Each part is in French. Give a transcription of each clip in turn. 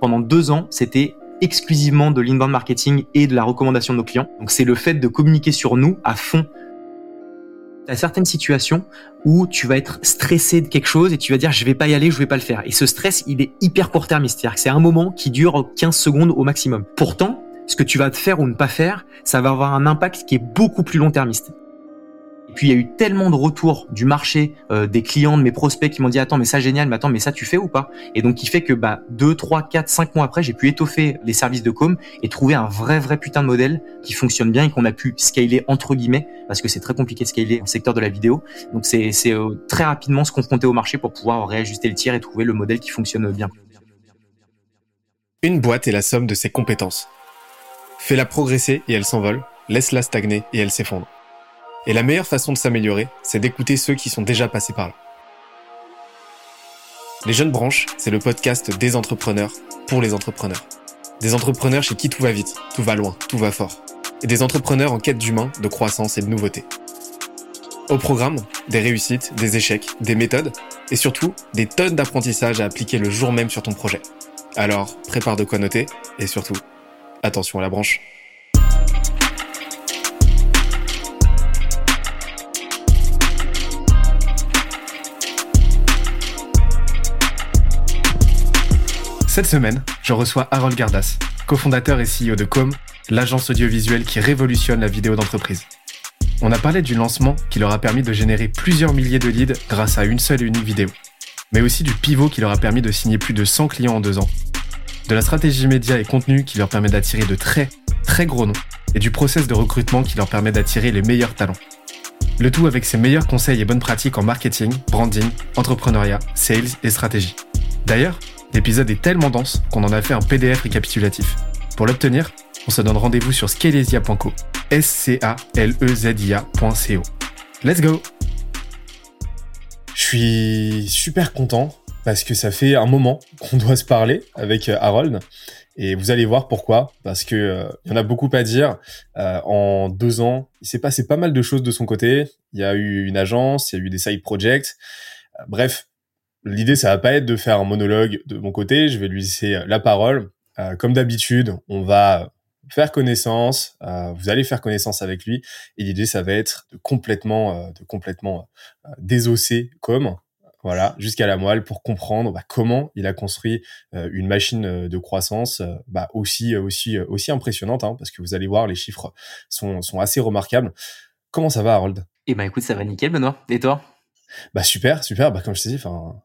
Pendant deux ans, c'était exclusivement de l'inbound marketing et de la recommandation de nos clients. Donc c'est le fait de communiquer sur nous à fond. Tu as certaines situations où tu vas être stressé de quelque chose et tu vas dire je vais pas y aller, je vais pas le faire. Et ce stress, il est hyper court terme, c'est-à-dire que c'est un moment qui dure 15 secondes au maximum. Pourtant, ce que tu vas te faire ou ne pas faire, ça va avoir un impact qui est beaucoup plus long termiste. Et puis il y a eu tellement de retours du marché, euh, des clients, de mes prospects qui m'ont dit attends mais ça génial, mais attends mais ça tu fais ou pas? Et donc qui fait que bah 2, 3, 4, 5 mois après j'ai pu étoffer les services de com et trouver un vrai vrai putain de modèle qui fonctionne bien et qu'on a pu scaler entre guillemets parce que c'est très compliqué de scaler en secteur de la vidéo. Donc c'est euh, très rapidement se confronter au marché pour pouvoir réajuster le tir et trouver le modèle qui fonctionne bien. Une boîte est la somme de ses compétences. Fais-la progresser et elle s'envole, laisse-la stagner et elle s'effondre. Et la meilleure façon de s'améliorer, c'est d'écouter ceux qui sont déjà passés par là. Les Jeunes Branches, c'est le podcast des entrepreneurs pour les entrepreneurs. Des entrepreneurs chez qui tout va vite, tout va loin, tout va fort. Et des entrepreneurs en quête d'humain, de croissance et de nouveauté. Au programme, des réussites, des échecs, des méthodes et surtout des tonnes d'apprentissages à appliquer le jour même sur ton projet. Alors, prépare de quoi noter et surtout, attention à la branche. Cette semaine, je reçois Harold Gardas, cofondateur et CEO de Com, l'agence audiovisuelle qui révolutionne la vidéo d'entreprise. On a parlé du lancement qui leur a permis de générer plusieurs milliers de leads grâce à une seule et unique vidéo, mais aussi du pivot qui leur a permis de signer plus de 100 clients en deux ans, de la stratégie média et contenu qui leur permet d'attirer de très, très gros noms, et du process de recrutement qui leur permet d'attirer les meilleurs talents. Le tout avec ses meilleurs conseils et bonnes pratiques en marketing, branding, entrepreneuriat, sales et stratégie. D'ailleurs, L'épisode est tellement dense qu'on en a fait un PDF récapitulatif. Pour l'obtenir, on se donne rendez-vous sur scalesia.co. s c a l e z i a.co. Let's go. Je suis super content parce que ça fait un moment qu'on doit se parler avec euh, Harold. Et vous allez voir pourquoi, parce que euh, y en a beaucoup à dire. Euh, en deux ans, il s'est passé pas mal de choses de son côté. Il y a eu une agence, il y a eu des side projects. bref, L'idée, ça va pas être de faire un monologue de mon côté. Je vais lui laisser la parole. Euh, comme d'habitude, on va faire connaissance. Euh, vous allez faire connaissance avec lui. Et l'idée, ça va être de complètement, euh, de complètement désosser comme voilà, jusqu'à la moelle pour comprendre bah, comment il a construit une machine de croissance bah, aussi aussi aussi impressionnante, hein, parce que vous allez voir, les chiffres sont, sont assez remarquables. Comment ça va, Harold? Eh ben, écoute, ça va nickel, Benoît. Et toi? Bah super, super. Bah comme je t'ai dit, enfin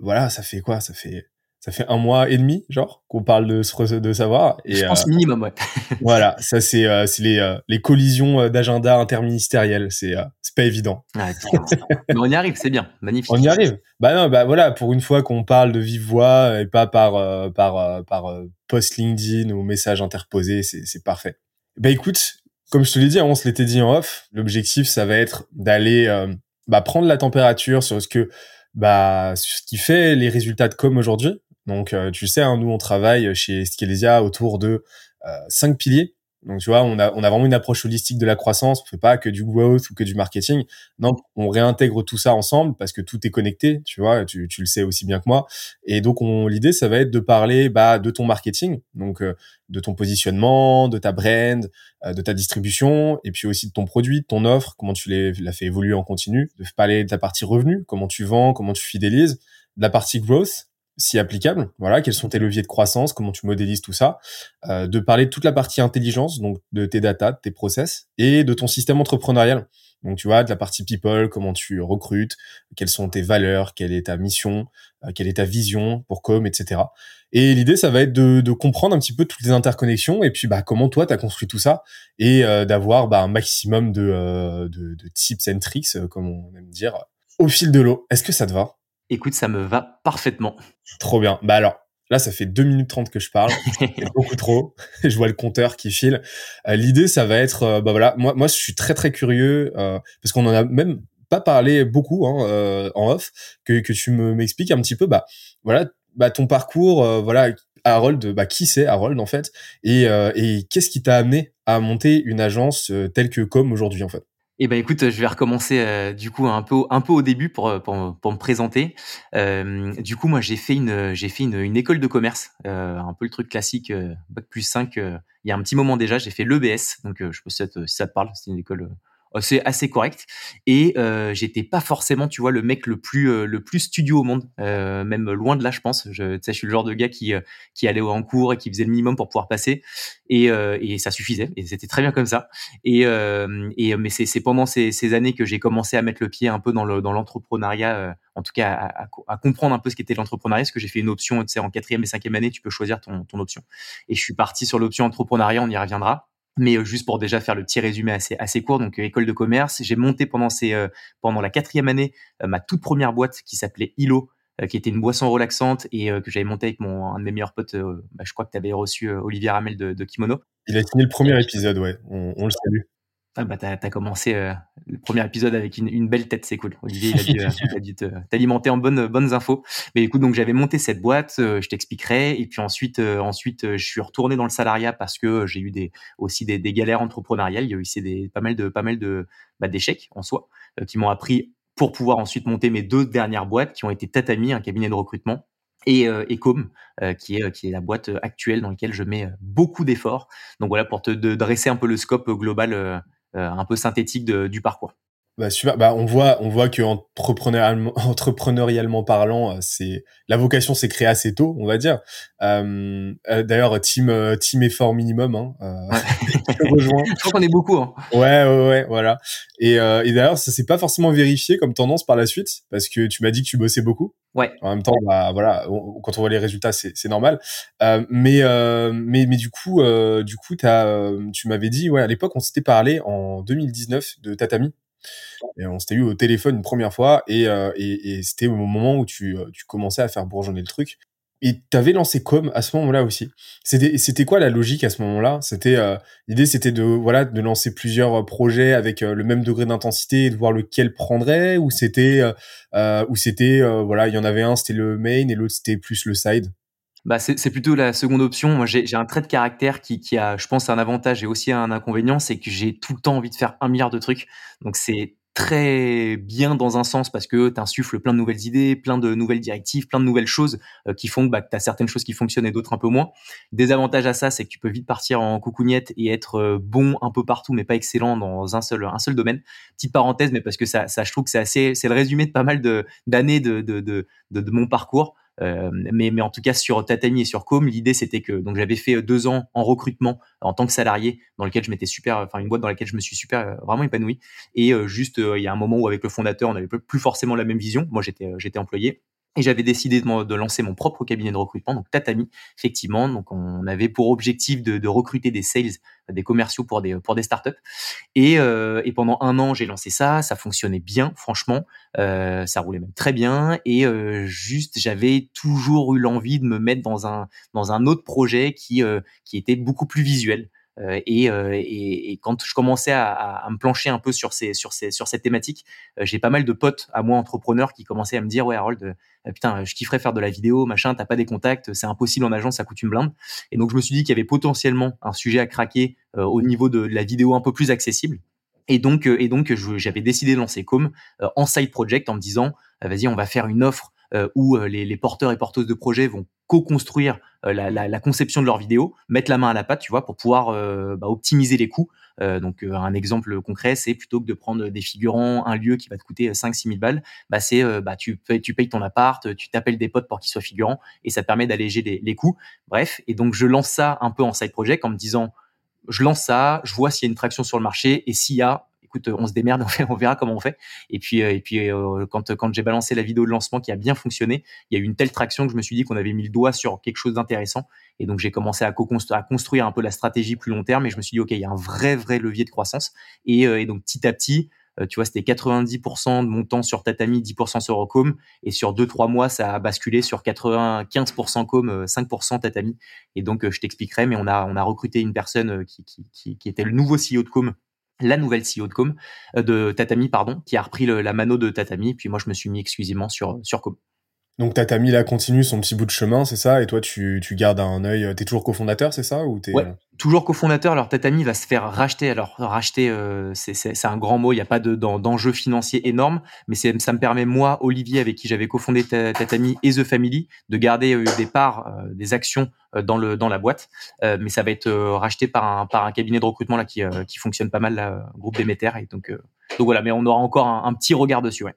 voilà, ça fait quoi? Ça fait ça fait un mois et demi, genre, qu'on parle de de savoir. Et, je pense euh, minimum, ouais. voilà, ça c'est euh, c'est les euh, les collisions d'agenda interministériels. C'est c'est pas évident. mais on y arrive, c'est bien, magnifique. On y arrive. Bah non, bah voilà, pour une fois qu'on parle de vive voix et pas par par par post LinkedIn ou message interposé, c'est c'est parfait. Bah écoute, comme je te l'ai dit, on se l'était dit en off. L'objectif, ça va être d'aller bah, prendre la température sur ce que bah ce qui fait les résultats de com aujourd'hui. Donc euh, tu sais, hein, nous on travaille chez Skelesia autour de euh, cinq piliers. Donc tu vois, on a, on a vraiment une approche holistique de la croissance. On fait pas que du growth ou que du marketing. Non, on réintègre tout ça ensemble parce que tout est connecté. Tu vois, tu, tu le sais aussi bien que moi. Et donc l'idée, ça va être de parler bah, de ton marketing, donc euh, de ton positionnement, de ta brand, euh, de ta distribution, et puis aussi de ton produit, de ton offre, comment tu l'as fait évoluer en continu. De parler de ta partie revenu, comment tu vends, comment tu fidélises, de la partie growth, si applicable. Voilà, quels sont tes leviers de croissance, comment tu modélises tout ça, euh, de parler de toute la partie intelligence, donc de tes data, de tes process, et de ton système entrepreneurial. Donc tu vois, de la partie people, comment tu recrutes, quelles sont tes valeurs, quelle est ta mission, euh, quelle est ta vision pour com, etc. Et l'idée, ça va être de, de, comprendre un petit peu toutes les interconnexions et puis bah comment toi tu as construit tout ça et euh, d'avoir bah, un maximum de, euh, de, de tips and tricks, comme on aime dire, au fil de l'eau. Est-ce que ça te va? Écoute, ça me va parfaitement. Trop bien. Bah alors, là, ça fait 2 minutes 30 que je parle. C'est beaucoup trop. je vois le compteur qui file. Euh, l'idée, ça va être, euh, bah voilà, moi, moi, je suis très, très curieux, euh, parce qu'on en a même pas parlé beaucoup hein, en off, que, que tu me m'expliques un petit peu, bah voilà, bah ton parcours, voilà, Harold, bah qui c'est Harold en fait, et, et qu'est-ce qui t'a amené à monter une agence telle que comme aujourd'hui en fait? Eh ben écoute, je vais recommencer euh, du coup un peu un peu au début pour euh, pour, pour me présenter. Euh, du coup, moi j'ai fait une j'ai fait une, une école de commerce, euh, un peu le truc classique bac plus 5 il y a un petit moment déjà, j'ai fait l'EBS donc je sais pas si ça te parle, c'est une école euh, c'est assez correct. Et euh, j'étais pas forcément, tu vois, le mec le plus euh, le plus studio au monde, euh, même loin de là, je pense. Je, je suis le genre de gars qui qui allait en cours et qui faisait le minimum pour pouvoir passer, et, et ça suffisait. Et c'était très bien comme ça. Et, et mais c'est pendant ces, ces années que j'ai commencé à mettre le pied un peu dans le dans l'entrepreneuriat, en tout cas à, à, comprendre un peu ce qu'était l'entrepreneuriat, parce que j'ai fait une option, tu sais, en quatrième et cinquième année, tu peux choisir ton ton option. Et je suis parti sur l'option entrepreneuriat, on y reviendra. Mais euh, juste pour déjà faire le petit résumé assez, assez court, donc euh, école de commerce, j'ai monté pendant, ces, euh, pendant la quatrième année ma toute première boîte qui s'appelait ILO, qui était une boisson relaxante et que j'avais monté avec mon un de mes meilleurs potes. Bah, je crois que tu avais reçu Olivier Ramel de, de, Kimono. Il a signé le premier épisode, ouais. On, on le salue. Ah bah t'as as commencé euh, le premier épisode avec une, une belle tête, c'est cool. Olivier, il a dû, euh, dû t'alimenter en bonnes bonnes infos. Mais écoute, donc j'avais monté cette boîte, euh, je t'expliquerai. Et puis ensuite, ensuite, je suis retourné dans le salariat parce que j'ai eu des aussi des, des, galères entrepreneuriales. Il y a eu des pas mal de pas mal de bah, d'échecs en soi qui m'ont appris pour pouvoir ensuite monter mes deux dernières boîtes qui ont été Tatami, un cabinet de recrutement, et euh, Ecom, qui est qui est la boîte actuelle dans laquelle je mets beaucoup d'efforts. Donc voilà pour te dresser un peu le scope global euh, un peu synthétique du parcours. Bah, super. Bah, on voit, on voit que entrepreneurialement, entrepreneurialement parlant, euh, c'est la vocation s'est créée assez tôt, on va dire. Euh, euh D'ailleurs, team team effort minimum. Hein, euh, je crois qu'on est beaucoup. Hein. Ouais, ouais, ouais, voilà. Et, et d'ailleurs, ça s'est pas forcément vérifié comme tendance par la suite, parce que tu m'as dit que tu bossais beaucoup. Ouais. En même temps, bah voilà, quand on voit les résultats, c'est normal. Euh, mais mais mais du coup, du coup, as, tu m'avais dit, ouais, à l'époque, on s'était parlé en 2019 de Tatami. On s'était eu au téléphone une première fois et, euh, c'était au moment où tu, euh, tu commençais à faire bourgeonner le truc. Et tu avais lancé Com à ce moment-là aussi. C'était c'était quoi la logique à ce moment-là? C'était euh, l'idée c'était de voilà de lancer plusieurs projets avec le même degré d'intensité et de voir lequel prendrait ou c'était ou c'était voilà il y en avait un c'était le main et l'autre c'était plus le side? Bah c'est plutôt la seconde option. Moi, j'ai un trait de caractère qui, qui a, je pense, un avantage et aussi un inconvénient, c'est que j'ai tout le temps envie de faire un milliard de trucs. Donc, c'est très bien dans un sens parce que tu insuffles plein de nouvelles idées, plein de nouvelles directives, plein de nouvelles choses euh, qui font bah, que tu as certaines choses qui fonctionnent et d'autres un peu moins. Des avantages à ça, c'est que tu peux vite partir en coucougnette et être euh, bon un peu partout, mais pas excellent dans un seul, un seul domaine. Petite parenthèse, mais parce que ça, ça je trouve que c'est assez, c'est le résumé de pas mal d'années de, de, de, de, de mon parcours. Euh, mais, mais en tout cas sur Tatami et sur Com, l'idée c'était que donc j'avais fait deux ans en recrutement en tant que salarié, dans lequel je m'étais super, enfin une boîte dans laquelle je me suis super euh, vraiment épanoui. Et euh, juste il y a un moment où avec le fondateur, on n'avait plus forcément la même vision. Moi j'étais j'étais employé et j'avais décidé de, lancer mon propre cabinet de recrutement, donc Tatami, effectivement. Donc, on avait pour objectif de, de recruter des sales, des commerciaux pour des pour des startups. Et, euh, et pendant un an, j'ai lancé ça. Ça fonctionnait bien, franchement. Euh, ça roulait même très bien. Et euh, juste, j'avais toujours eu l'envie de me mettre dans un dans un autre projet qui euh, qui était beaucoup plus visuel. Euh, et, euh, et, et, quand je commençais à, à, me plancher un peu sur ces sur ces sur cette thématique, euh, j'ai pas mal de potes à moi entrepreneurs qui commençaient à me dire ouais Harold putain je kifferais faire de la vidéo machin t'as pas des contacts c'est impossible en agence ça coûte une blinde. Et donc je me suis dit qu'il y avait potentiellement un sujet à craquer au niveau de la vidéo un peu plus accessible. Et donc et donc j'avais décidé de lancer Com en side project en me disant vas-y on va faire une offre euh, où euh, les, les, porteurs et porteuses de projets vont co-construire euh, la, la, la, conception de leur vidéo, mettre la main à la pâte, tu vois, pour pouvoir bah, optimiser les coûts. donc un exemple concret, c'est plutôt que de prendre des figurants, un lieu qui va te coûter 5-6 000 balles, bah c'est bah tu tu payes ton appart, tu t'appelles des potes pour qu'ils soient figurants et ça permet d'alléger les, les coûts. Bref, et donc je lance ça un peu en side project en me disant je lance ça, je vois s'il y a une traction sur le marché et s'il y a on se démerde, on verra comment on fait. Et puis, euh, et puis euh, quand, quand j'ai balancé la vidéo de lancement qui a bien fonctionné, il y a eu une telle traction que je me suis dit qu'on avait mis le doigt sur quelque chose d'intéressant. Et donc, j'ai commencé à, à, construire un peu la stratégie plus long terme. Et je me suis dit, OK, il y a un vrai, vrai levier de croissance. Et, euh, donc, petit à petit, tu vois, c'était 90% de mon temps sur Tatami, 10% sur Ocom. Et sur 2-3 mois, ça a basculé sur 95% Com, 5% Tatami. Et donc, je t'expliquerai, mais on a, on a recruté une personne qui, qui, qui était le nouveau CEO de Com la nouvelle CEO de Com, euh, de Tatami, pardon, qui a repris le, la mano de Tatami. Puis moi, je me suis mis exclusivement sur, sur Com. Donc ta Tammy là continue son petit bout de chemin, c'est ça? Et toi tu, tu gardes un œil. T'es toujours cofondateur, c'est ça? Ou Ouais, toujours cofondateur. Alors Tatami va se faire racheter. Alors racheter, euh, c'est un grand mot. Il n'y a pas d'enjeu de, financier énorme, mais ça me permet moi, Olivier, avec qui j'avais cofondé Tatami et The Family, de garder euh, des parts, euh, des actions dans le dans la boîte. mais ça va être racheté par un par un cabinet de recrutement là qui qui fonctionne pas mal, là, groupe Demeter. Et donc donc voilà. Mais on aura encore un, un petit regard dessus. Ouais.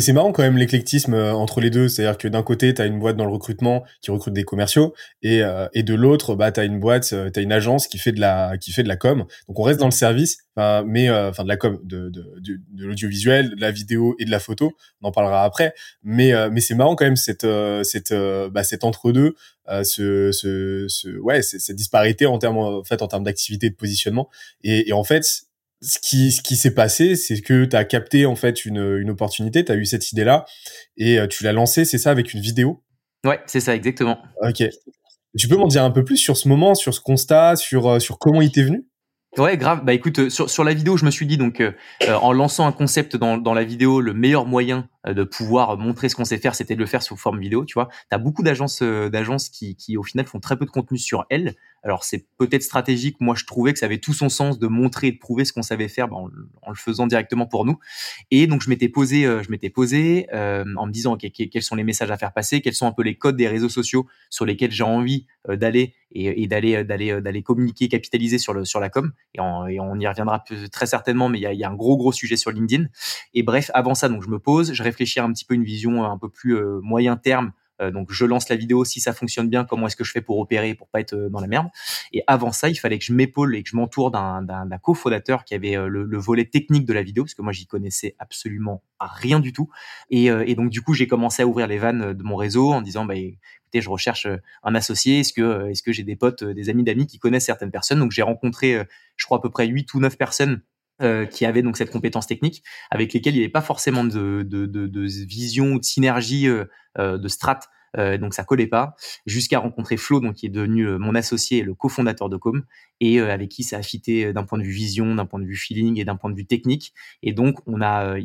C'est marrant quand même l'éclectisme euh, entre les deux, c'est-à-dire que d'un côté tu as une boîte dans le recrutement qui recrute des commerciaux et, euh, et de l'autre bah tu as une boîte, euh, tu une agence qui fait de la qui fait de la com. Donc on reste dans le service, mais enfin de la com de de, de, de l'audiovisuel, de la vidéo et de la photo, on en parlera après, mais mais c'est marrant quand même cette cette bah, cet entre-deux ce, ce, ce ouais cette disparité en termes en fait en termes d'activité de positionnement. Et, et en fait ce qui, ce qui s'est passé, c'est que tu as capté en fait une, une opportunité, tu as eu cette idée-là et euh, tu l'as lancée, c'est ça, avec une vidéo? Ouais, c'est ça, exactement. Ok. Tu peux m'en dire un peu plus sur ce moment, sur ce constat, sur, euh, sur comment il t'est venu? Ouais, grave. Bah écoute, euh, sur, sur la vidéo, je me suis dit donc en lançant un concept dans, dans la vidéo, le meilleur moyen de pouvoir montrer ce qu'on sait faire, c'était de le faire sous forme vidéo. Tu vois, t'as beaucoup d'agences d'agences qui, qui au final font très peu de contenu sur elles, alors c'est peut-être stratégique. Moi, je trouvais que ça avait tout son sens de montrer et de prouver ce qu'on savait faire bah, en, le faisant directement pour nous. Et donc je m'étais posé, euh, je m'étais posé euh, en me disant quels sont les messages à faire passer, quels sont un peu les codes des réseaux sociaux sur lesquels j'ai envie euh, d'aller et, d'aller d'aller d'aller communiquer, capitaliser sur le sur la com. Et, on y reviendra très certainement, mais il y a, y a, un gros gros sujet sur LinkedIn. Et bref, avant ça, donc je me pose, je réfléchis un petit peu une vision un peu plus moyen terme euh, donc je lance la vidéo, si ça fonctionne bien, comment est-ce que je fais pour opérer, pour pas être euh, dans la merde. Et avant ça, il fallait que je m'épaule et que je m'entoure d'un cofondateur qui avait euh, le, volet technique de la vidéo, parce que moi j'y connaissais absolument rien du tout. Et, donc du coup j'ai commencé à ouvrir les vannes de mon réseau en disant bah écoutez, je recherche un associé. Est-ce que est-ce que j'ai des potes, des amis d'amis qui connaissent certaines personnes? Donc j'ai rencontré, je crois à peu près 8 ou 9 personnes qui avaient donc cette compétence technique, avec lesquelles il n'y avait pas forcément de, vision ou de synergie euh, de strat euh, donc ça collait pas, jusqu'à rencontrer Flo, donc qui est devenu euh, mon associé et le cofondateur de Com, et avec qui ça a fité d'un point de vue vision, d'un point de vue feeling et d'un point de vue technique. Et donc on a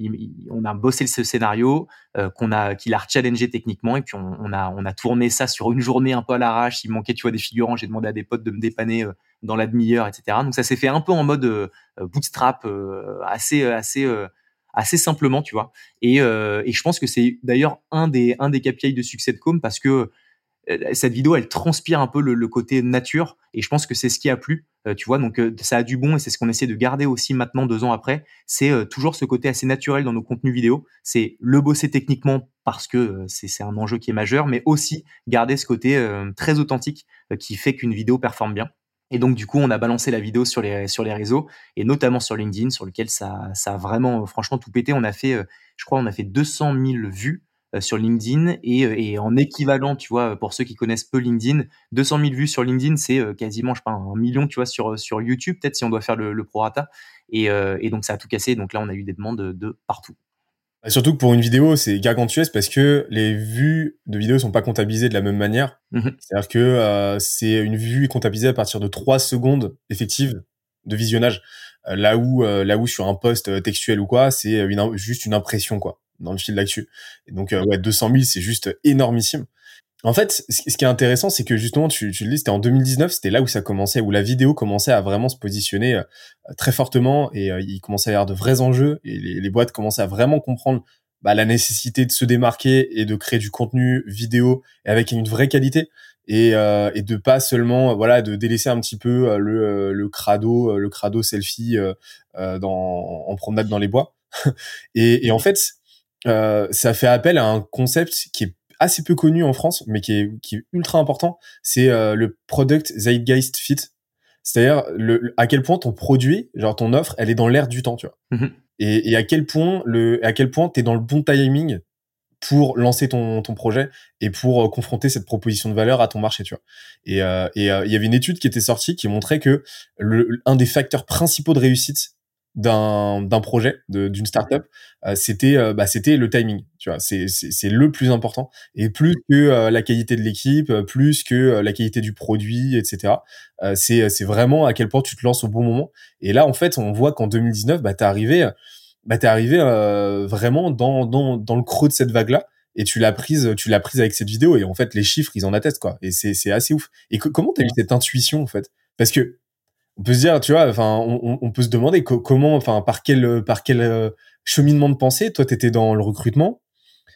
on a bossé ce scénario qu'on a qu'il a challengé techniquement, et puis on, a on a tourné ça sur une journée un peu à l'arrache. Il manquait tu vois des figurants, j'ai demandé à des potes de me dépanner dans la demi-heure, etc. Donc ça s'est fait un peu en mode bootstrap, assez assez assez simplement, tu vois. Et, euh, et je pense que c'est d'ailleurs un des, un des KPI de succès de Com parce que euh, cette vidéo, elle transpire un peu le, côté nature et je pense que c'est ce qui a plu, euh, tu vois. Donc ça a du bon et c'est ce qu'on essaie de garder aussi maintenant deux ans après. C'est toujours ce côté assez naturel dans nos contenus vidéo. C'est le bosser techniquement parce que c'est un enjeu qui est majeur, mais aussi garder ce côté très authentique qui fait qu'une vidéo performe bien. Et donc, du coup, on a balancé la vidéo sur les, sur réseaux et notamment sur LinkedIn, sur lequel ça, ça a vraiment, franchement, tout pété. On a fait, euh, je crois, on a fait 200 000 vues euh, sur LinkedIn et, euh, en équivalent, tu vois, pour ceux qui connaissent peu LinkedIn, 200 000 vues sur LinkedIn, c'est quasiment, je sais pas, un million, tu vois, sur, YouTube, peut-être si on doit faire le, prorata. Et, et donc, ça a tout cassé. Donc là, on a eu des demandes de, de partout. Bah, surtout que pour une vidéo, c'est gargantuesque parce que les vues de vidéos sont pas comptabilisées de la même manière. Mhm. C'est-à-dire que euh, c'est une vue comptabilisée à partir de 3 secondes effectives de visionnage. Euh, là où euh, là où sur un post textuel ou quoi, c'est juste une impression quoi dans le fil d'actu. Et donc ouais, 200 000, c'est juste énormissime. En fait, ce qui est intéressant, c'est que justement, tu, le dis, c'était en 2019, c'était là où ça commençait, où la vidéo commençait à vraiment se positionner euh, très fortement et euh, il commençait à y avoir de vrais enjeux et les, les boîtes commençaient à vraiment comprendre bah, la nécessité de se démarquer et de créer du contenu vidéo avec une vraie qualité et, euh, et de pas seulement voilà de délaisser un petit peu le, le crado le crado selfie dans, en promenade dans les bois. Et, et en fait ça fait appel à un concept qui est assez peu connu en France, mais qui est, qui est ultra important, c'est euh, le product zeitgeist fit. C'est-à-dire le, à quel point ton produit, genre ton offre, elle est dans l'air du temps, tu vois. Mm-hmm. Et, et, à quel point le, à quel point t'es dans le bon timing pour lancer ton, ton projet et pour euh, confronter cette proposition de valeur à ton marché, tu vois. Et euh, il y avait une étude qui était sortie qui montrait que le, un des facteurs principaux de réussite d'un d'un projet d'une startup euh, c'était euh, bah c'était le timing tu vois. C'est c'est le plus important. Et plus que euh, la qualité de l'équipe plus que la qualité du produit etc c'est c'est vraiment à quel point tu te lances au bon moment. Et là en fait on voit qu'en 2019 bah t'es arrivé bah t'es arrivé vraiment dans dans dans le creux de cette vague là et tu l'as prise, tu l'as prise avec cette vidéo et en fait les chiffres ils en attestent quoi. Et c'est c'est assez ouf. Et comment t'as eu cette intuition en fait? Parce que on peut se dire, tu vois, enfin, on, peut se demander comment, enfin, par quel par quel euh, cheminement de pensée, toi t'étais dans le recrutement,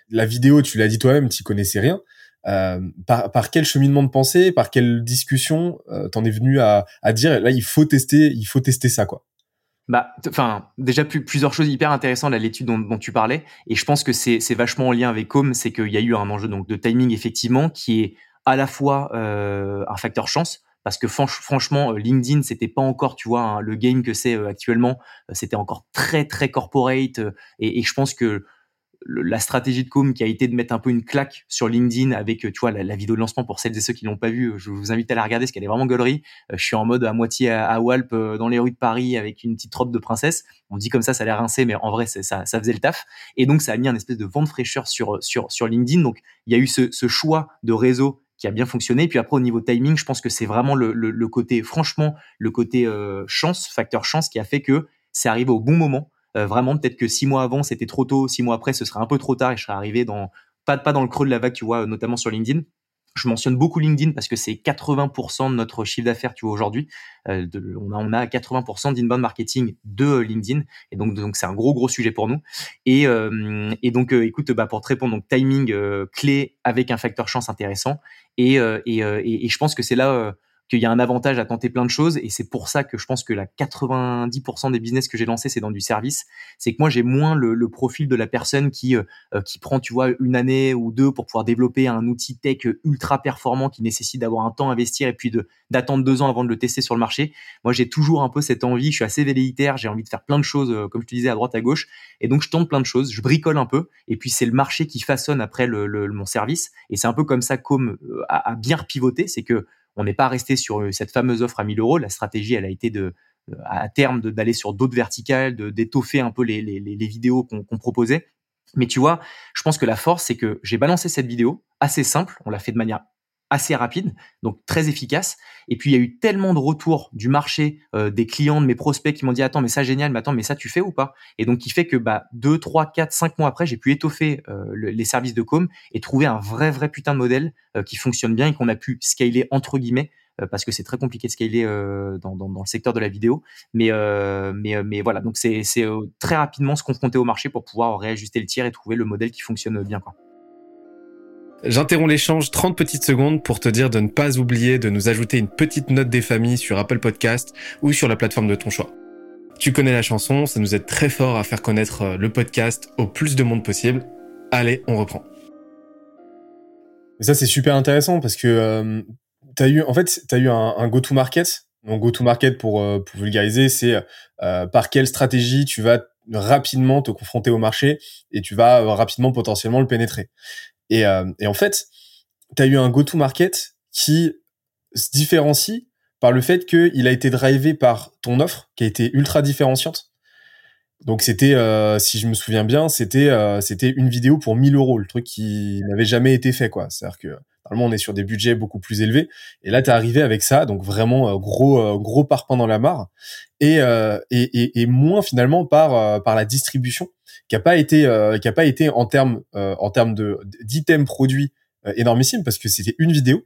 la vidéo, tu l'as dit toi-même, tu connaissais rien. Euh, par, quel cheminement de pensée, par quelle discussion euh, t'en es venu à, dire là il faut tester, il faut tester ça quoi? Bah, enfin, déjà plusieurs choses hyper intéressantes à l'étude dont, tu parlais, et je pense que c'est vachement en lien avec Com, c'est qu'il y a eu un enjeu donc de timing effectivement qui est à la fois euh, un facteur chance, parce que franchement, euh, LinkedIn, c'était pas encore, tu vois, hein, le game que c'est euh, actuellement, euh, c'était encore très très corporate, et, je pense que la stratégie de com qui a été de mettre un peu une claque sur LinkedIn avec tu vois la, vidéo de lancement pour celles et ceux qui l'ont pas vu je vous invite à la regarder parce qu'elle est vraiment gaulerie. Je suis en mode à moitié à, Walp dans les rues de Paris avec une petite robe de princesse. On dit comme ça ça a l'air rincé mais en vrai ça, ça faisait le taf. Et donc ça a mis un espèce de vent de fraîcheur sur LinkedIn. Donc il y a eu ce choix de réseau qui a bien fonctionné. Puis après, au niveau timing, je pense que c'est vraiment le, le, côté, franchement, le côté euh, chance, facteur chance, qui a fait que c'est arrivé au bon moment. Euh, vraiment, peut-être que six mois avant, c'était trop tôt. Six mois après, ce serait un peu trop tard et je serais arrivé dans pas pas dans le creux de la vague, tu vois, notamment sur LinkedIn. Je mentionne beaucoup LinkedIn parce que c'est 80% de notre chiffre d'affaires, tu vois, aujourd'hui. Euh, on, a, on a 80% d'inbound marketing de euh, LinkedIn. Et donc, donc c'est un gros, gros sujet pour nous. Et, euh, et donc, euh, écoute, bah, pour te répondre, donc timing clé avec un facteur chance intéressant. Et, et, et, et je pense que c'est là qu'il y a un avantage à tenter plein de choses et c'est pour ça que je pense que la 90% des business que j'ai lancés c'est dans du service. C'est que moi j'ai moins le, profil de la personne qui euh, euh, qui prend tu vois une année ou deux pour pouvoir développer un outil tech ultra performant qui nécessite d'avoir un temps à investir et puis d'attendre deux ans avant de le tester sur le marché. Moi j'ai toujours un peu cette envie je suis assez velléitaire j'ai envie de faire plein de choses euh, comme je te disais à droite à gauche et donc je tente plein de choses je bricole un peu et puis c'est le marché qui façonne après mon service et c'est un peu comme ça comme a, a bien pivoté c'est que on n'est pas resté sur euh, cette fameuse offre à 1000 euros. La stratégie, elle a été de, euh, à terme d'aller sur d'autres verticales, d'étoffer un peu les, vidéos qu'on proposait. Mais tu vois, je pense que la force, c'est que j'ai balancé cette vidéo assez simple. On l'a fait de manière assez rapide, donc très efficace. Et puis il y a eu tellement de retours du marché, euh, des clients, de mes prospects qui m'ont dit attends mais ça génial, mais attends mais ça tu fais ou pas? Et donc qui fait que bah deux, trois, quatre, cinq mois après, j'ai pu étoffer euh, les services de com et trouver un vrai vrai putain de modèle euh, qui fonctionne bien et qu'on a pu scaler entre guillemets parce que c'est très compliqué de scaler dans, le secteur de la vidéo. Mais, mais, mais voilà, donc c'est très rapidement se confronter au marché pour pouvoir réajuster le tir et trouver le modèle qui fonctionne bien. Quoi. J'interromps l'échange 30 petites secondes pour te dire de ne pas oublier de nous ajouter une petite note des familles sur Apple Podcast ou sur la plateforme de ton choix. Tu connais la chanson, ça nous aide très fort à faire connaître euh, le podcast au plus de monde possible. Allez, on reprend. ça c'est super intéressant parce que euh, eu en fait t'as eu un, go-to-market. Donc go-to-market pour, euh, pour vulgariser, c'est euh, par quelle stratégie tu vas rapidement te confronter au marché et tu vas rapidement potentiellement le pénétrer. Et, euh, et en fait, tu as eu un go-to-market qui se différencie par le fait qu'il a été drivé par ton offre qui a été ultra différenciante. Donc c'était, euh, si je me souviens bien, c'était euh, c'était une vidéo pour 1000 euros, le truc qui n'avait jamais été fait quoi. C'est-à-dire que on est sur des budgets beaucoup plus élevés, et là t'es arrivé avec ça, donc vraiment gros gros parpaing dans la mare, et, et, et, et moins finalement par par la distribution qui a pas été euh, qui a pas été en termes euh, en termes de d'items produits euh, énormissime parce que c'était une vidéo.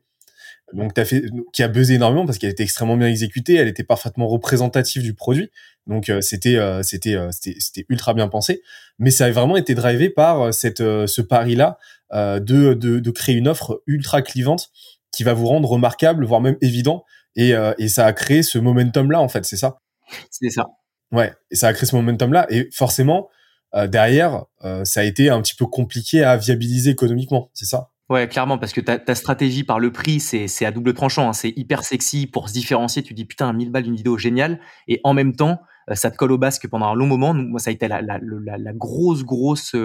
Donc t'as fait qui a buzzé énormément parce qu'elle était extrêmement bien exécutée, elle était parfaitement représentative du produit. Donc c'était c'était c'était c'était ultra bien pensé, mais ça a vraiment été drivé par cette ce pari là de, de de créer une offre ultra clivante qui va vous rendre remarquable voire même évident et et ça a créé ce momentum là en fait, c'est ça? C'est ça. Ouais, et ça a créé ce momentum là et forcément euh, derrière, euh, ça a été un petit peu compliqué à viabiliser économiquement, c'est ça? Ouais, clairement, parce que ta, ta stratégie par le prix, c'est à double tranchant. Hein. C'est hyper sexy pour se différencier. Tu dis putain, 1000 balles d'une vidéo géniale. Et en même temps, euh, ça te colle au basque pendant un long moment. Moi, ça a été la, la, la, la grosse, grosse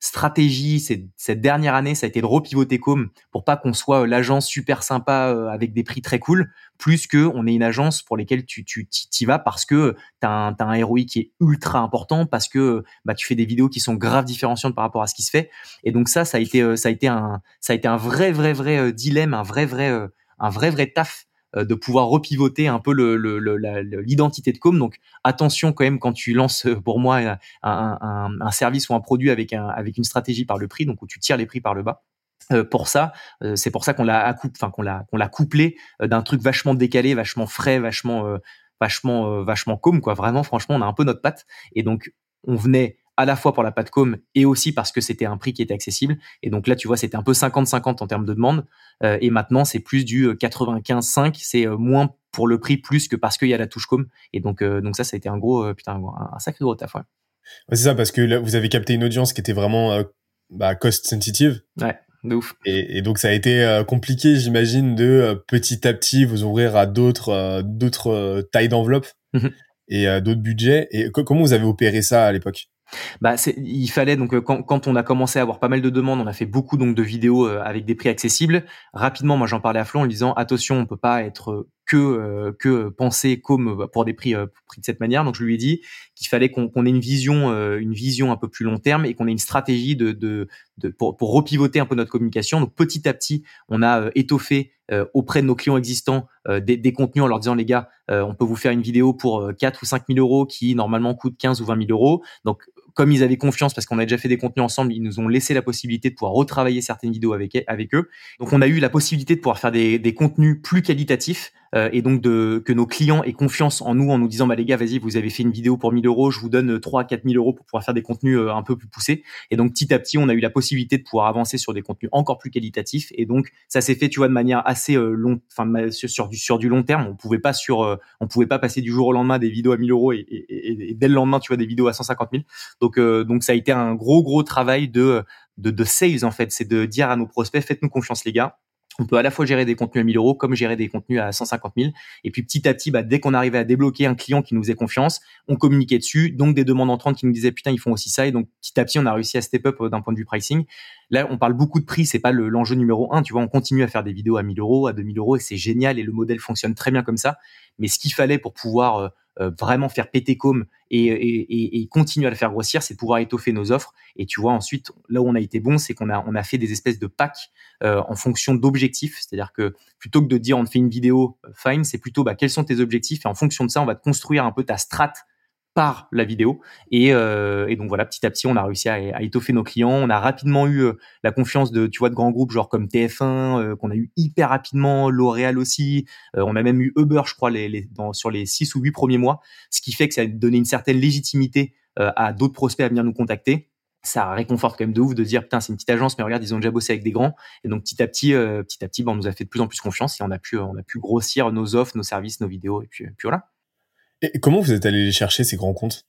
stratégie cette dernière année, ça a été de repivoter com pour pas qu'on soit euh, l'agence super sympa euh, avec des prix très cool, plus que on est une agence pour lesquelles tu tu t'y vas parce que t'as un as un ROI qui est ultra important, parce que bah tu fais des vidéos qui sont grave différenciantes par rapport à ce qui se fait. Et donc ça, ça a été euh, ça a été un ça a été un vrai vrai vrai dilemme, un vrai vrai un vrai vrai taf de pouvoir repivoter un peu l'identité de com. Donc attention quand même quand tu lances pour moi un, service ou un produit avec, une stratégie par le prix, donc où tu tires les prix par le bas. pour ça, c'est pour ça qu'on l'a enfin qu'on qu'on l'a couplé d'un truc vachement décalé, vachement frais, vachement vachement vachement com quoi. Vraiment, franchement, on a un peu notre patte et donc on venait à la fois pour la com et aussi parce que c'était un prix qui était accessible. Et donc là, tu vois, c'était un peu 50-50 en termes de demande. Euh, et maintenant, c'est plus du 95-5. Euh, c'est euh, moins pour le prix plus que parce qu'il y a la touche com. Et donc, donc ça, ça a été un gros, putain, un, sacré gros taf. Ouais. c'est ça, parce que là, vous avez capté une audience qui était vraiment bah, cost sensitive. Ouais. De ouf. Et, donc ça a été compliqué, j'imagine, de petit à petit vous ouvrir à d'autres d'autres tailles d'enveloppe mmh et d'autres budgets. Et comment vous avez opéré ça à l'époque? Bah, il fallait donc euh, quand, on a commencé à avoir pas mal de demandes, on a fait beaucoup donc de vidéos euh, avec des prix accessibles. Rapidement, moi j'en parlais à Flo en lui disant attention, on peut pas être que euh, que penser comme pour des prix, prix de cette manière. Donc je lui ai dit qu'il fallait qu'on ait une vision une vision un peu plus long terme et qu'on ait une stratégie de, de, de pour, pour repivoter un peu notre communication. Donc petit à petit, on a étoffé auprès de nos clients existants des, des, contenus en leur disant les gars, on peut vous faire une vidéo pour 4 ou 5 000 euros qui normalement coûte 15 ou 20 000 euros. Donc comme ils avaient confiance parce qu'on a déjà fait des contenus ensemble, ils nous ont laissé la possibilité de pouvoir retravailler certaines vidéos avec, avec eux. Donc on a eu la possibilité de pouvoir faire des, des contenus plus qualitatifs euh, et donc de, que nos clients aient confiance en nous en nous disant bah les gars vas-y vous avez fait une vidéo pour 1000 euros je vous donne 3 à 4000 euros pour pouvoir faire des contenus euh, un peu plus poussés. Et donc petit à petit on a eu la possibilité de pouvoir avancer sur des contenus encore plus qualitatifs. Et donc ça s'est fait tu vois de manière assez euh, long enfin sur, du sur du long terme. On pouvait pas sur on pouvait pas passer du jour au lendemain des vidéos à 1000 euros et, et, et, dès le lendemain tu vois des vidéos à 150 000 donc donc ça a été un gros gros travail de de, de sales en fait. C'est de dire à nos prospects faites-nous confiance les gars on peut à la fois gérer des contenus à 1000 euros comme gérer des contenus à 150 000. Et puis petit à petit, bah, dès qu'on arrivait à débloquer un client qui nous faisait confiance, on communiquait dessus. Donc des demandes entrantes qui nous disaient putain ils font aussi ça. Et donc petit à petit, on a réussi à step up euh, d'un point de vue pricing. Là, on parle beaucoup de prix, c'est pas l'enjeu numéro un. Tu vois, on continue à faire des vidéos à 1000 euros, à 2000 euros et c'est génial et le modèle fonctionne très bien comme ça. Mais ce qu'il fallait pour pouvoir euh, vraiment faire péter com et, et, et, continuer à le faire grossir, c'est pouvoir étoffer nos offres. Et tu vois, ensuite, là où on a été bon, c'est qu'on a, on a fait des espèces de packs euh, en fonction d'objectifs. C'est-à-dire que plutôt que de dire on te fait une vidéo, euh, fine, c'est plutôt bah, quels sont tes objectifs et en fonction de ça, on va te construire un peu ta strate par la vidéo. Et, euh, et, donc voilà, petit à petit, on a réussi à, à, étoffer nos clients. On a rapidement eu euh, la confiance de, tu vois, de grands groupes genre comme TF1, euh, qu'on a eu hyper rapidement, L'Oréal aussi. Euh, on a même eu Uber, je crois, les, les, dans, sur les six ou huit premiers mois, ce qui fait que ça a donné une certaine légitimité à d'autres prospects à venir nous contacter. Ça réconforte quand même de ouf de dire putain c'est une petite agence mais regarde ils ont déjà bossé avec des grands et donc petit à petit petit à petit ben, on nous a fait de plus en plus confiance et on a pu on a pu grossir nos offres nos services nos vidéos et puis, puis voilà et comment vous êtes allé les chercher, ces grands comptes?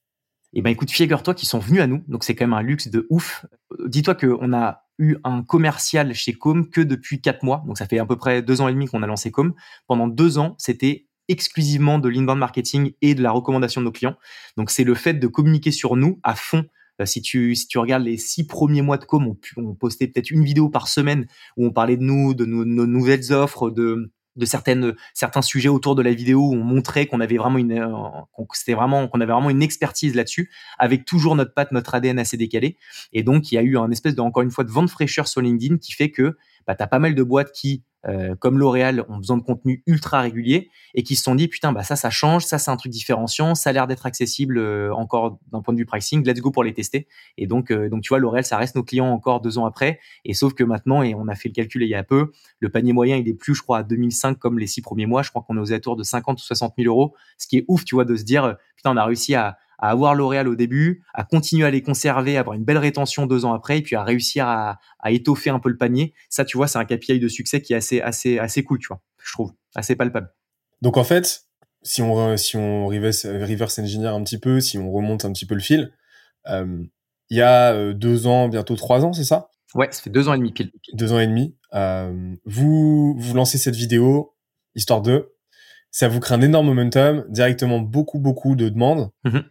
Eh ben, écoute, figure-toi qu'ils sont venus à nous. Donc, c'est quand même un luxe de ouf. Dis-toi qu'on a eu un commercial chez Com que depuis quatre mois. Donc, ça fait à peu près deux ans et demi qu'on a lancé Com. Pendant deux ans, c'était exclusivement de l'inbound marketing et de la recommandation de nos clients. Donc, c'est le fait de communiquer sur nous à fond euh, si tu, si tu regardes les six premiers mois de com, on, on postait peut-être une vidéo par semaine où on parlait de nous, de nos nouvelles offres, de, de certaines certains sujets autour de la vidéo où on montrait qu'on avait vraiment une euh, c'était vraiment qu'on avait vraiment une expertise là-dessus avec toujours notre patte notre ADN assez décalé. Et donc il y a eu un espèce de encore une fois de vente fraîcheur sur LinkedIn qui fait que bah, tu as pas mal de boîtes qui euh, comme L'Oréal, ont besoin de contenu ultra régulier et qui se sont dit putain bah ça ça change, ça c'est un truc différenciant, ça a l'air d'être accessible euh, encore d'un point de vue pricing, let's go pour les tester. Et donc euh, donc tu vois L'Oréal ça reste nos clients encore deux ans après et sauf que maintenant et on a fait le calcul il y a peu, le panier moyen il est plus je crois à 2005 comme les six premiers mois, je crois qu'on est aux alentours de 50 ou 60 000 euros, ce qui est ouf tu vois de se dire putain on a réussi à à avoir L'Oréal au début, à continuer à les conserver, à avoir une belle rétention deux ans après, et puis à réussir à, à étoffer un peu le panier. Ça, tu vois, c'est un KPI de succès qui est assez, assez, assez cool, tu vois, je trouve, assez palpable. Donc en fait, si on, si on reverse, reverse engineer un petit peu, si on remonte un petit peu le fil, euh, il y a euh, deux ans, bientôt trois ans, c'est ça? Ouais, ça fait deux ans et demi pile. Deux ans et demi. Euh, vous, vous lancez cette vidéo, histoire de, ça vous crée un énorme momentum, directement beaucoup, beaucoup de demandes. Mm-hmm.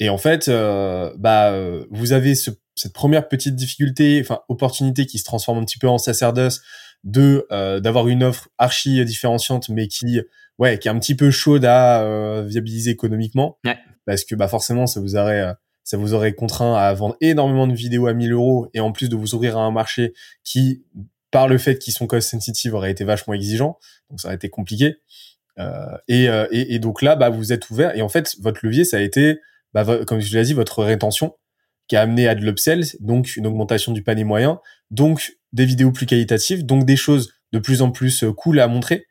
Et en fait, euh, bah, euh, vous avez ce, cette première petite difficulté, enfin opportunité qui se transforme un petit peu en sacerdoce de euh, d'avoir une offre archi différenciante, mais qui ouais, qui est un petit peu chaude à euh, viabiliser économiquement, ouais. parce que bah forcément, ça vous aurait ça vous aurait contraint à vendre énormément de vidéos à 1000 euros et en plus de vous ouvrir à un marché qui, par le fait qu'ils sont cost sensitive, aurait été vachement exigeant. Donc ça aurait été compliqué. Et, et, donc là, bah, vous êtes ouvert. Et en fait, votre levier, ça a été, bah, comme je l'ai dit, votre rétention qui a amené à de l'upsell, donc une augmentation du panier moyen, donc des vidéos plus qualitatives, donc des choses de plus en plus cool à montrer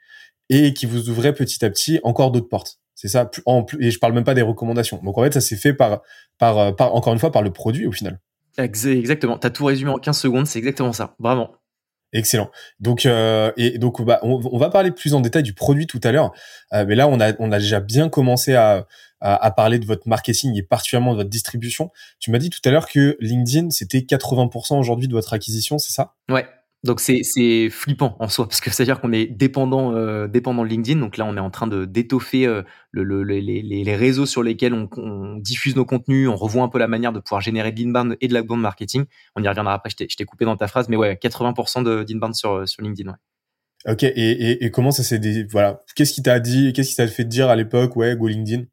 et qui vous ouvrait petit à petit encore d'autres portes. C'est ça. En, et je parle même pas des recommandations. Donc en fait, ça s'est fait par, par, par, encore une fois, par le produit au final. Exactement. Tu as tout résumé en 15 secondes. C'est exactement ça. Vraiment. Excellent. Donc euh, et donc bah, on, va parler plus en détail du produit tout à l'heure, euh, mais là on a on a déjà bien commencé à, à, à parler de votre marketing et particulièrement de votre distribution. Tu m'as dit tout à l'heure que LinkedIn c'était 80% aujourd'hui de votre acquisition, c'est ça? Ouais. Donc c'est c'est flippant en soi parce que c'est à dire qu'on est dépendant euh, dépendant de LinkedIn. Donc là on est en train de d'étoffer euh, le, le, les, les, réseaux sur lesquels on, on, diffuse nos contenus. On revoit un peu la manière de pouvoir générer de l'inbound et de l'outbound marketing. On y reviendra après. Je t'ai coupé dans ta phrase, mais ouais 80% d'inbound sur sur LinkedIn. Ouais. Ok et, et, et comment ça s'est voilà qu'est-ce qui t'a dit qu'est-ce qui t'a fait dire à l'époque ouais go LinkedIn?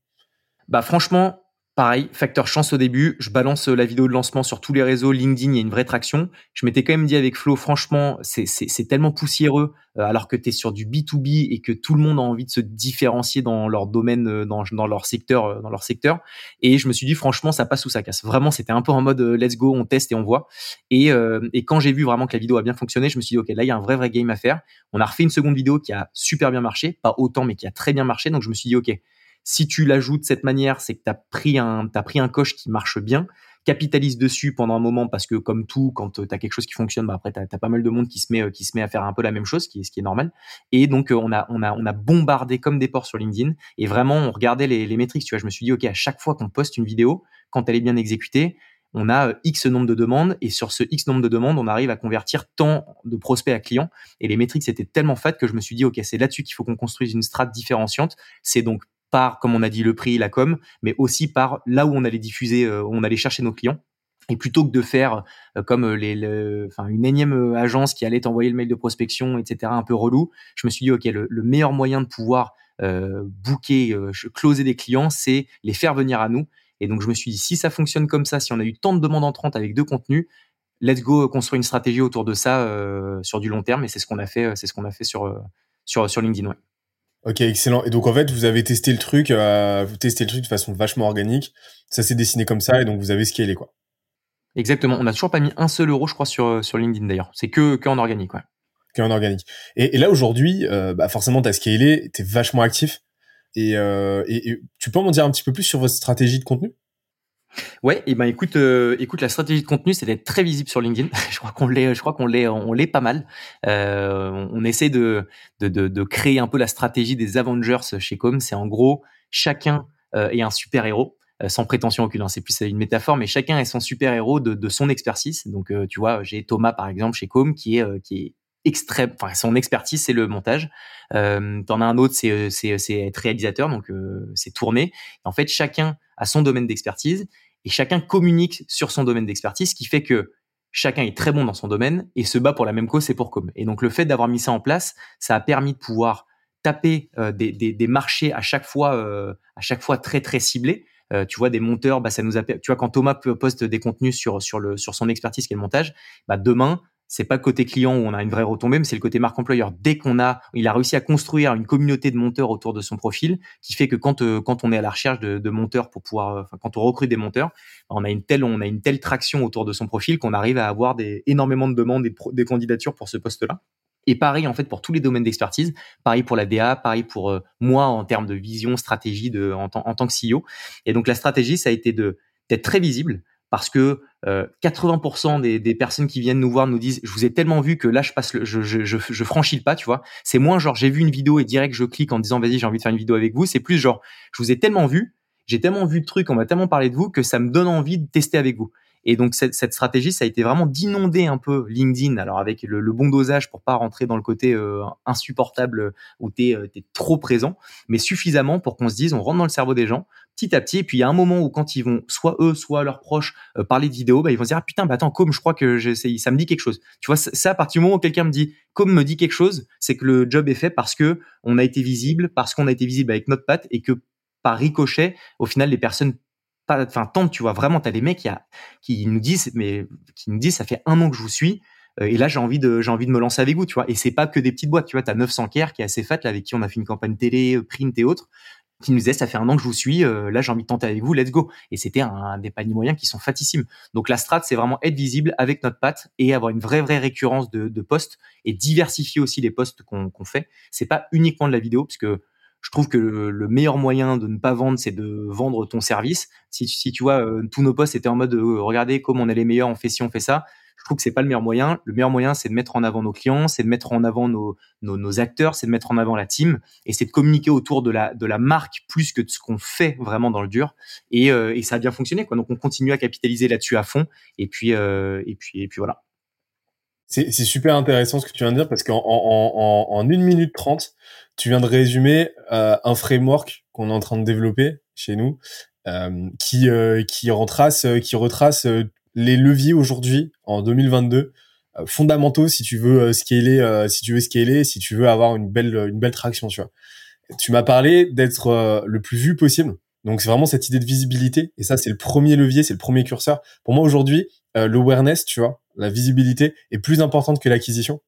Bah franchement Pareil, facteur chance au début, je balance euh, la vidéo de lancement sur tous les réseaux, LinkedIn, il y a une vraie traction. Je m'étais quand même dit avec Flo, franchement, c'est tellement poussiéreux, euh, alors que tu es sur du B2B et que tout le monde a envie de se différencier dans leur domaine, euh, dans, dans, leur secteur, dans leur secteur. Et je me suis dit, franchement, ça passe ou ça casse. Vraiment, c'était un peu en mode let's go, on teste et on voit. Et, et quand j'ai vu vraiment que la vidéo a bien fonctionné, je me suis dit, ok, là, il y a un vrai, vrai game à faire. On a refait une seconde vidéo qui a super bien marché, pas autant, mais qui a très bien marché. Donc je me suis dit, ok, si tu l'ajoutes de cette manière, c'est que tu as pris un as pris un coche qui marche bien, capitalise dessus pendant un moment parce que comme tout, quand euh, tu as quelque chose qui fonctionne, bah après tu as, pas mal de monde qui se met euh, qui se met à faire un peu la même chose, ce qui est, ce qui est normal. Et donc euh, on a on a on a bombardé comme des porcs sur LinkedIn et vraiment on regardait les les métriques. Tu vois, je me suis dit ok à chaque fois qu'on poste une vidéo, quand elle est bien exécutée, on a X nombre de demandes et sur ce X nombre de demandes, on arrive à convertir tant de prospects à clients. Et les métriques étaient tellement fat que je me suis dit, OK, c'est là-dessus qu'il faut qu'on construise une strate différenciante. C'est donc par, comme on a dit, le prix, la com, mais aussi par là où on allait diffuser, euh, on allait chercher nos clients. Et plutôt que de faire euh, comme euh, les, enfin une énième agence qui allait t'envoyer le mail de prospection, etc., un peu relou, je me suis dit ok, le, meilleur moyen de pouvoir euh, booker, closer des clients, c'est les faire venir à nous. Et donc je me suis dit si ça fonctionne comme ça, si on a eu tant de demandes entrantes avec deux contenus, let's go construire une stratégie autour de ça sur du long terme. Et c'est ce qu'on a fait, c'est ce qu'on a fait sur sur sur LinkedIn. Ok, excellent. Et donc en fait, vous avez testé le truc, euh, vous testez le truc de façon vachement organique. Ça s'est dessiné comme ça, et donc vous avez scalé quoi. Exactement. On n'a toujours pas mis un seul euro, je crois, sur sur LinkedIn d'ailleurs. C'est que que en organique, ouais. Que en organique. Et, là aujourd'hui, euh, bah forcément, t'as scalé, t'es vachement actif. Et, euh, et, et, tu peux m'en dire un petit peu plus sur votre stratégie de contenu? Ouais, et ben écoute, euh, écoute, la stratégie de contenu, c'est d'être très visible sur LinkedIn. je crois qu'on l'est, je crois qu'on l'est, on l'est pas mal. Euh, on essaie de, de, de, créer un peu la stratégie des Avengers chez Com. C'est en gros chacun euh, est un super héros. Euh, sans prétention aucune, hein. c'est plus une métaphore, mais chacun est son super héros de, de son expertise. Donc, euh, tu vois, j'ai Thomas par exemple chez Com qui est qui est extrême, enfin son expertise c'est le montage. Euh, T'en as un autre c'est être réalisateur, donc c'est tourner. En fait, chacun a son domaine d'expertise et chacun communique sur son domaine d'expertise, ce qui fait que chacun est très bon dans son domaine et se bat pour la même cause, c'est pour com. Et donc le fait d'avoir mis ça en place, ça a permis de pouvoir taper euh, des, des, des, marchés à chaque fois, euh, à chaque fois très très ciblés. Euh, tu vois des monteurs, bah ça nous a, tu vois quand Thomas poste des contenus sur sur le sur son expertise qui est le montage, bah demain c'est pas côté client où on a une vraie retombée, mais c'est le côté marque employeur. Dès qu'on a, il a réussi à construire une communauté de monteurs autour de son profil, qui fait que quand euh, quand on est à la recherche de, de monteurs pour pouvoir, euh, quand on recrute des monteurs, on a une telle on a une telle traction autour de son profil qu'on arrive à avoir des énormément de demandes et des candidatures pour ce poste-là. Et pareil en fait pour tous les domaines d'expertise, pareil pour la DA, pareil pour euh, moi en termes de vision, stratégie de en, en tant que CEO. Et donc la stratégie, ça a été de d'être très visible, parce que euh, 80% des, des, personnes qui viennent nous voir nous disent je vous ai tellement vu que là je passe le, je, je, je, franchis le pas tu vois c'est moins genre j'ai vu une vidéo et direct je clique en disant vas-y j'ai envie de faire une vidéo avec vous c'est plus genre je vous ai tellement vu j'ai tellement vu de trucs on m'a tellement parlé de vous que ça me donne envie de tester avec vous et donc cette, cette, stratégie, ça a été vraiment d'inonder un peu LinkedIn, alors avec le, le, bon dosage pour pas rentrer dans le côté euh, insupportable où tu es, euh, trop présent, mais suffisamment pour qu'on se dise, on rentre dans le cerveau des gens petit à petit. Et puis il y a un moment où quand ils vont, soit eux, soit leurs proches, euh, parler de vidéo, bah, ils vont se dire ah, putain, bah attends, comme je crois que ça me dit quelque chose. Tu vois, ça à partir du moment où quelqu'un me dit comme me dit quelque chose, c'est que le job est fait parce que on a été visible, parce qu'on a été visible avec notre patte et que par ricochet, au final, les personnes enfin tant tu vois vraiment t'as des mecs qui, a, qui nous disent mais qui nous disent ça fait un an que je vous suis et là, j'ai envie de, j'ai envie de me lancer avec vous, tu vois. Et c'est pas que des petites boîtes, tu vois. T'as 900 Care qui est assez fat, là, avec qui on a fait une campagne télé, print et autres, qui nous disait, ça fait un an que je vous suis, là, j'ai envie de tenter avec vous, let's go. Et c'était un, des paniers moyens qui sont fatissimes. Donc, la strat, c'est vraiment être visible avec notre patte et avoir une vraie, vraie récurrence de, de postes et diversifier aussi les postes qu'on qu'on fait. C'est pas uniquement de la vidéo, parce que je trouve que le, meilleur moyen de ne pas vendre, c'est de vendre ton service. Si, tu vois, euh, tous nos posts étaient en mode euh, regardez comme on est les meilleurs, on fait ci, on fait ça. Je trouve que c'est pas le meilleur moyen. Le meilleur moyen, c'est de mettre en avant nos clients, c'est de mettre en avant nos, nos, acteurs, c'est de mettre en avant la team et c'est de communiquer autour de la, de la marque plus que de ce qu'on fait vraiment dans le dur. Et, euh, et ça a bien fonctionné. Quoi. Donc on continue à capitaliser là-dessus à fond. Et puis, et puis, et puis voilà. C'est super intéressant ce que tu viens de dire parce qu'en en, en, en, une minute trente, tu viens de résumer euh, un framework qu'on est en train de développer chez nous, euh, qui euh, qui retrace qui retrace les leviers aujourd'hui en 2022 fondamentaux si tu veux scaler si tu veux scaler si tu veux avoir une belle une belle traction tu vois. Tu m'as parlé d'être le plus vu possible. Donc c'est vraiment cette idée de visibilité et ça c'est le premier levier, c'est le premier curseur. Pour moi aujourd'hui, l'awareness, tu vois, la visibilité est plus importante que l'acquisition.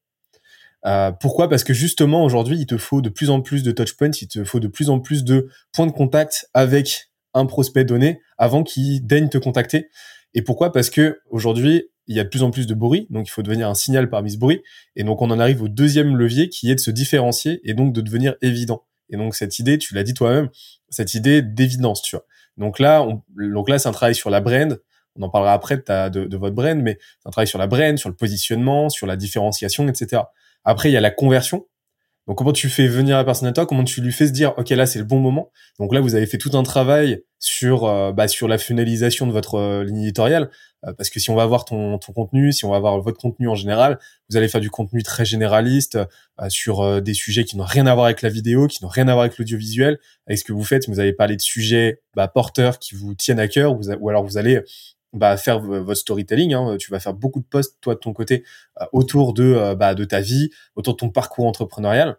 Euh, pourquoi? Parce que justement aujourd'hui, il te faut de plus en plus de touchpoints, il te faut de plus en plus de points de contact avec un prospect donné avant qu'il daigne te contacter. Et pourquoi? Parce que aujourd'hui, il y a de plus en plus de bruit, donc il faut devenir un signal parmi ce bruit. Et donc on en arrive au deuxième levier qui est de se différencier et donc de devenir évident. Et donc cette idée, tu l'as dit toi-même, cette idée d'évidence, tu vois. Donc là, on, donc là, c'est un travail sur la brand, on en parlera après de, de, votre brand, mais c'est un travail sur la brand, sur le positionnement, sur la différenciation, etc. Après, il y a la conversion. Donc, comment tu fais venir la personne à toi? Comment tu lui fais se dire, ok, là, c'est le bon moment? Donc là, vous avez fait tout un travail sur euh, bah, sur la finalisation de votre euh, ligne éditoriale, euh, parce que si on va voir ton, ton contenu, si on va voir votre contenu en général, vous allez faire du contenu très généraliste sur des sujets qui n'ont rien à voir avec la vidéo, qui n'ont rien à voir avec l'audiovisuel, avec ce que vous faites. Vous allez parler de sujets bah, porteurs qui vous tiennent à cœur, ou alors vous allez bah, faire votre storytelling. Hein. Tu vas faire beaucoup de posts, toi, de ton côté, euh, autour de, euh, bah, de ta vie, autour de ton parcours entrepreneurial.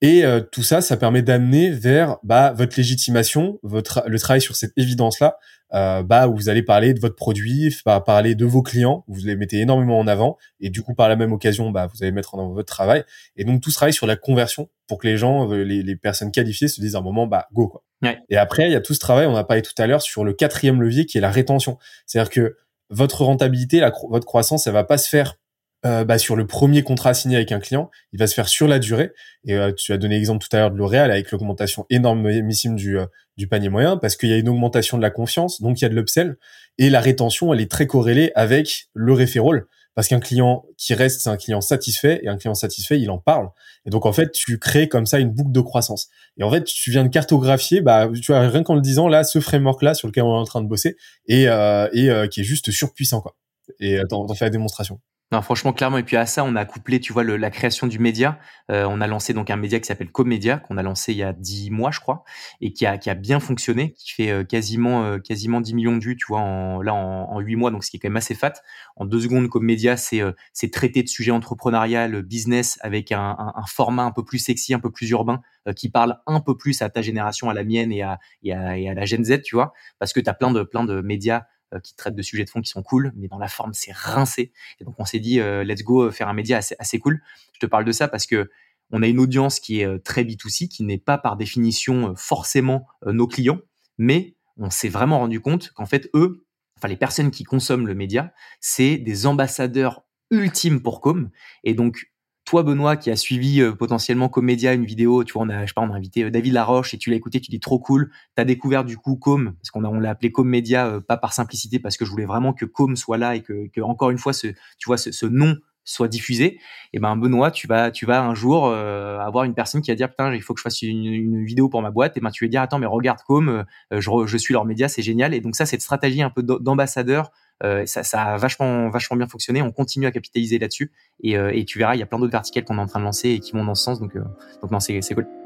Et euh, tout ça, ça permet d'amener vers bah, votre légitimation, votre le travail sur cette évidence-là, euh, bah, où vous allez parler de votre produit, parler de vos clients, vous les mettez énormément en avant, et du coup, par la même occasion, bah, vous allez mettre en avant votre travail. Et donc, tout ce travail sur la conversion pour que les gens, les, les personnes qualifiées se disent à un moment, bah, go, quoi. Et après, il y a tout ce travail, on a parlé tout à l'heure, sur le quatrième levier qui est la rétention. C'est-à-dire que votre rentabilité, la, votre croissance, elle va pas se faire euh, bah, sur le premier contrat signé avec un client, il va se faire sur la durée. Et euh, tu as donné l'exemple tout à l'heure de L'Oréal avec l'augmentation énormissime du, euh, du panier moyen, parce qu'il y a une augmentation de la confiance, donc il y a de l'upsell. Et la rétention, elle est très corrélée avec le référol, parce qu'un client qui reste, c'est un client satisfait, et un client satisfait, il en parle. Et donc en fait, tu crées comme ça une boucle de croissance. Et en fait, tu viens de cartographier, bah, tu vois, rien qu'en le disant là, ce framework-là sur lequel on est en train de bosser, et, et qui est juste surpuissant, quoi. Et t'en fais la démonstration. Non, franchement, clairement. Et puis à ça, on a couplé, tu vois, le, la création du média. Euh, on a lancé donc un média qui s'appelle Comédia, qu'on a lancé il y a dix mois, je crois, et qui a, qui a bien fonctionné, qui fait euh, quasiment, euh, quasiment 10 millions de vues, tu vois, en, là, en, huit mois, donc ce qui est quand même assez fat. En deux secondes, Comédia, c'est c'est traiter de sujets entrepreneurial, business, avec un, un, format un peu plus sexy, un peu plus urbain, qui parle un peu plus à ta génération, à la mienne et à, et à, et à la Gen Z, tu vois, parce que tu as plein de, plein de médias euh, qui traitent de sujets de fond qui sont cool, mais dans la forme, c'est rincé. Et donc, on s'est dit, euh, let's go euh, faire un média assez, assez cool. Je te parle de ça parce que on a une audience qui est très B2C, qui n'est pas par définition forcément nos clients, mais on s'est vraiment rendu compte qu'en fait, eux, enfin les personnes qui consomment le média, c'est des ambassadeurs ultimes pour Com. Et donc, toi, Benoît, qui a suivi euh, potentiellement Comédia, une vidéo, tu vois, on a, je sais pas, on a invité euh, David Laroche et tu l'as écouté, tu dis trop cool. Tu as découvert du coup Com, parce qu'on a, on l'a appelé Com Média, euh, pas par simplicité, parce que je voulais vraiment que Com soit là et que, que encore une fois, ce, tu vois, ce, ce nom soit diffusé, et ben Benoît, tu vas, tu vas un jour avoir une personne qui va dire putain, il faut que je fasse une, une vidéo pour ma boîte, et ben tu vas dire attends mais regarde Com, je, je suis leur média, c'est génial, et donc ça cette stratégie un peu d'ambassadeur euh, ça, ça, a vachement, vachement bien fonctionné. On continue à capitaliser là-dessus. Et, euh, et, tu verras, il y a plein d'autres verticales qu'on est en train de lancer et qui vont dans ce sens. Donc, euh, donc non, c'est cool.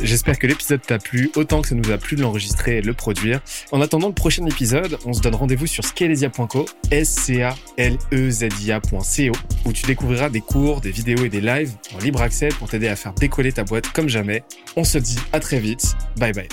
J'espère que l'épisode t'a plu autant que ça nous a plu de l'enregistrer et de le produire. En attendant le prochain épisode, on se donne rendez-vous sur scalesia.co, s c a l z i où tu découvriras des cours, des vidéos et des lives en libre accès pour t'aider à faire décoller ta boîte comme jamais. On se dit à très vite. Bye bye.